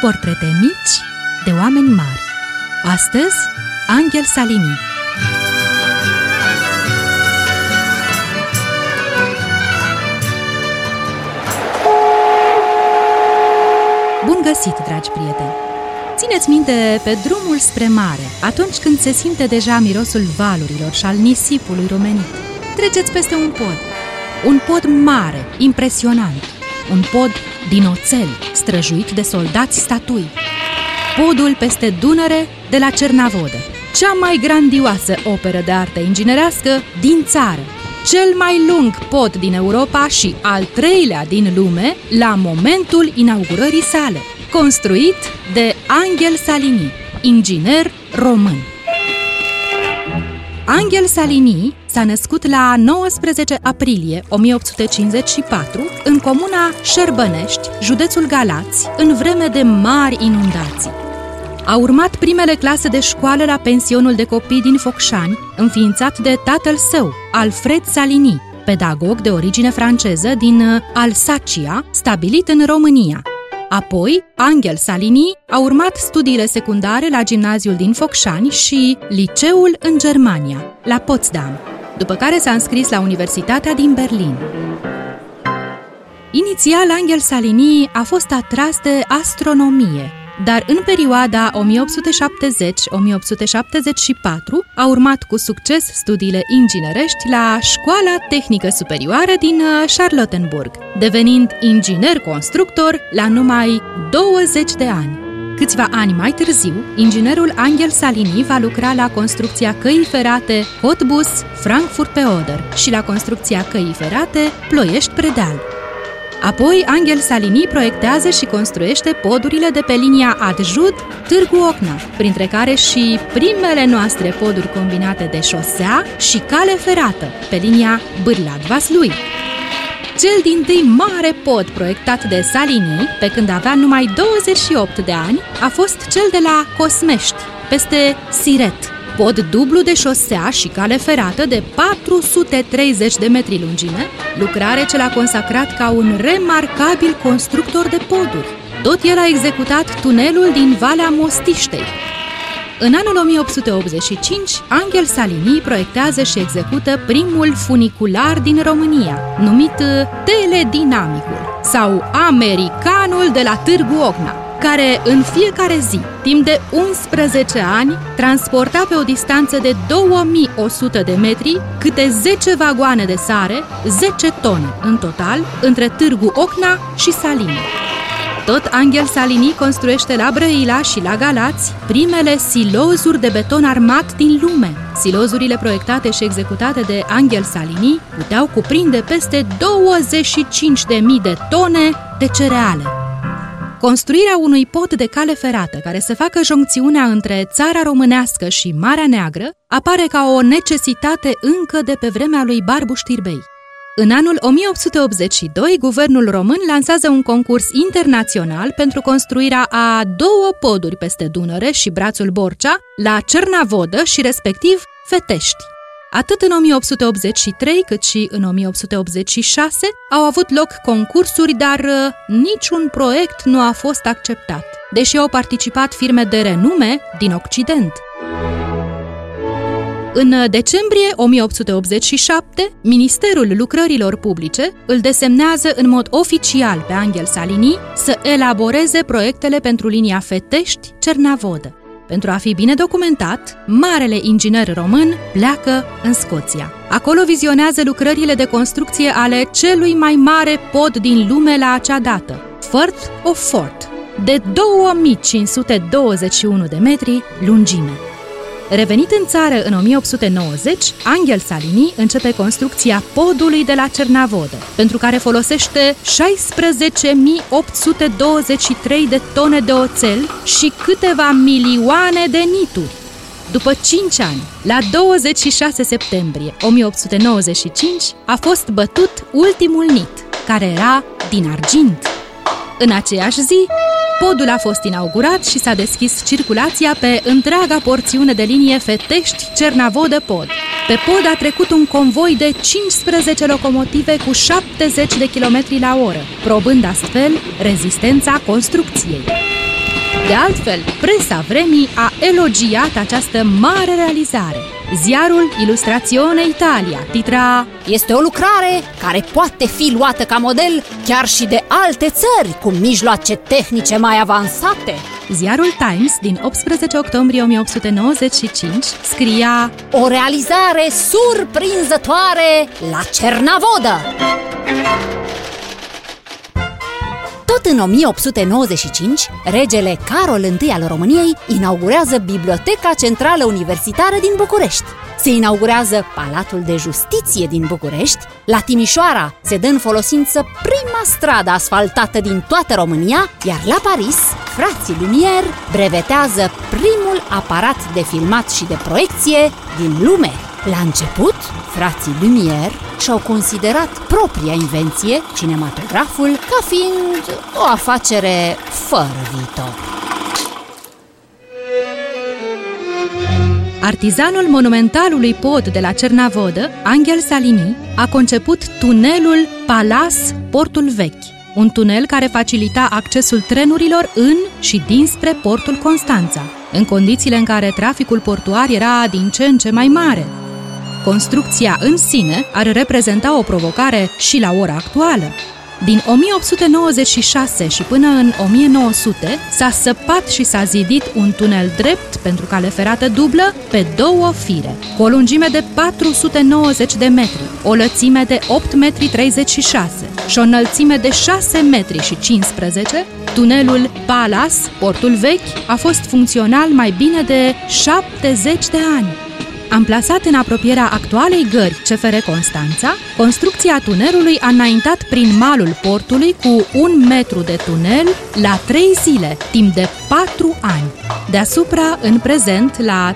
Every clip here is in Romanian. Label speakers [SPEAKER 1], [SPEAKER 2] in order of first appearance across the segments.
[SPEAKER 1] Portrete mici de oameni mari Astăzi, Angel Salini Bun găsit, dragi prieteni! Țineți minte pe drumul spre mare, atunci când se simte deja mirosul valurilor și al nisipului rumenit. Treceți peste un pod. Un pod mare, impresionant. Un pod din oțel, străjuit de soldați statui. Podul peste Dunăre de la Cernavodă. Cea mai grandioasă operă de artă inginerească din țară. Cel mai lung pod din Europa și al treilea din lume la momentul inaugurării sale. Construit de Angel Salini, inginer român. Angel Salini s-a născut la 19 aprilie 1854 în comuna Șerbănești, județul Galați, în vreme de mari inundații. A urmat primele clase de școală la pensionul de copii din Focșani, înființat de tatăl său, Alfred Salini, pedagog de origine franceză din uh, Alsacia, stabilit în România. Apoi, Angel Salini a urmat studiile secundare la gimnaziul din Focșani și liceul în Germania, la Potsdam, după care s-a înscris la Universitatea din Berlin. Inițial, Angel Salini a fost atras de astronomie, dar în perioada 1870-1874 a urmat cu succes studiile inginerești la Școala Tehnică Superioară din uh, Charlottenburg, devenind inginer-constructor la numai 20 de ani. Câțiva ani mai târziu, inginerul Angel Salini va lucra la construcția căii ferate Cottbus Frankfurt pe Oder și la construcția căii ferate Ploiești-Predeal. Apoi, Angel Salini proiectează și construiește podurile de pe linia Adjud Târgu Ocna, printre care și primele noastre poduri combinate de șosea și cale ferată, pe linia Bârlad-Vaslui. Cel din tâi mare pod proiectat de Salini, pe când avea numai 28 de ani, a fost cel de la Cosmești, peste Siret, pod dublu de șosea și cale ferată de 430 de metri lungime, lucrare ce l-a consacrat ca un remarcabil constructor de poduri. Tot el a executat tunelul din Valea Mostiștei. În anul 1885, Angel Salini proiectează și execută primul funicular din România, numit Teledinamicul sau Americanul de la Târgu Ocna care în fiecare zi, timp de 11 ani, transporta pe o distanță de 2100 de metri câte 10 vagoane de sare, 10 tone în total, între Târgu Ocna și Salini. Tot Angel Salini construiește la Brăila și la Galați primele silozuri de beton armat din lume. Silozurile proiectate și executate de Angel Salini puteau cuprinde peste 25.000 de tone de cereale. Construirea unui pod de cale ferată care să facă joncțiunea între țara românească și Marea Neagră apare ca o necesitate încă de pe vremea lui Barbu Știrbei. În anul 1882, guvernul român lansează un concurs internațional pentru construirea a două poduri peste Dunăre și brațul Borcea, la Cernavodă și respectiv Fetești. Atât în 1883 cât și în 1886 au avut loc concursuri, dar uh, niciun proiect nu a fost acceptat, deși au participat firme de renume din Occident. În uh, decembrie 1887, Ministerul Lucrărilor Publice îl desemnează în mod oficial pe Angel Salini să elaboreze proiectele pentru linia Fetești-Cernavodă. Pentru a fi bine documentat, marele inginer român pleacă în Scoția. Acolo vizionează lucrările de construcție ale celui mai mare pod din lume la acea dată, Firth of Fort, de 2521 de metri lungime. Revenit în țară în 1890, Angel Salini începe construcția podului de la Cernavodă, pentru care folosește 16.823 de tone de oțel și câteva milioane de nituri. După 5 ani, la 26 septembrie 1895, a fost bătut ultimul nit, care era din argint. În aceeași zi, Podul a fost inaugurat și s-a deschis circulația pe întreaga porțiune de linie Fetești-Cernavodă-Pod. Pe pod a trecut un convoi de 15 locomotive cu 70 de km la oră, probând astfel rezistența construcției. De altfel, presa vremii a elogiat această mare realizare. Ziarul Ilustrațione Italia titra
[SPEAKER 2] Este o lucrare care poate fi luată ca model chiar și de alte țări cu mijloace tehnice mai avansate.
[SPEAKER 1] Ziarul Times din 18 octombrie 1895 scria
[SPEAKER 2] O realizare surprinzătoare la Cernavodă! Tot în 1895, regele Carol I al României inaugurează Biblioteca Centrală Universitară din București. Se inaugurează Palatul de Justiție din București, la Timișoara se dă în folosință prima stradă asfaltată din toată România, iar la Paris, frații Lumière brevetează primul aparat de filmat și de proiecție din lume. La început, frații Lumière și-au considerat propria invenție, cinematograful, ca fiind o afacere fără viitor.
[SPEAKER 1] Artizanul monumentalului pod de la Cernavodă, Angel Salini, a conceput tunelul Palas Portul Vechi, un tunel care facilita accesul trenurilor în și dinspre portul Constanța, în condițiile în care traficul portuar era din ce în ce mai mare. Construcția în sine ar reprezenta o provocare și la ora actuală. Din 1896 și până în 1900 s-a săpat și s-a zidit un tunel drept pentru cale ferată dublă pe două fire, cu o lungime de 490 de metri, o lățime de 8 metri 36 și o înălțime de 6 metri și 15, tunelul Palas, portul vechi, a fost funcțional mai bine de 70 de ani. Amplasat în apropierea actualei gări CFR Constanța, construcția tunelului a înaintat prin malul portului cu un metru de tunel la trei zile, timp de patru ani. Deasupra, în prezent, la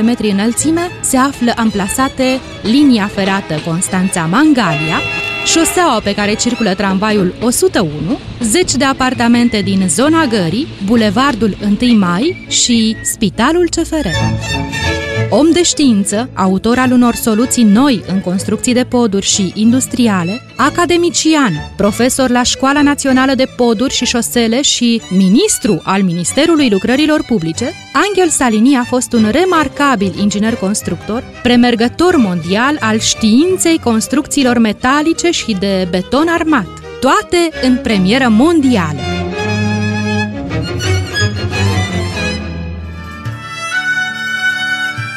[SPEAKER 1] 13-19 metri înălțime, se află amplasate linia ferată Constanța-Mangalia, șoseaua pe care circulă tramvaiul 101, zeci de apartamente din zona gării, bulevardul 1 Mai și Spitalul CFR. Om de știință, autor al unor soluții noi în construcții de poduri și industriale, academician, profesor la Școala Națională de Poduri și Șosele și ministru al Ministerului Lucrărilor Publice, Angel Salini a fost un remarcabil inginer constructor, premergător mondial al științei construcțiilor metalice și de beton armat, toate în premieră mondială.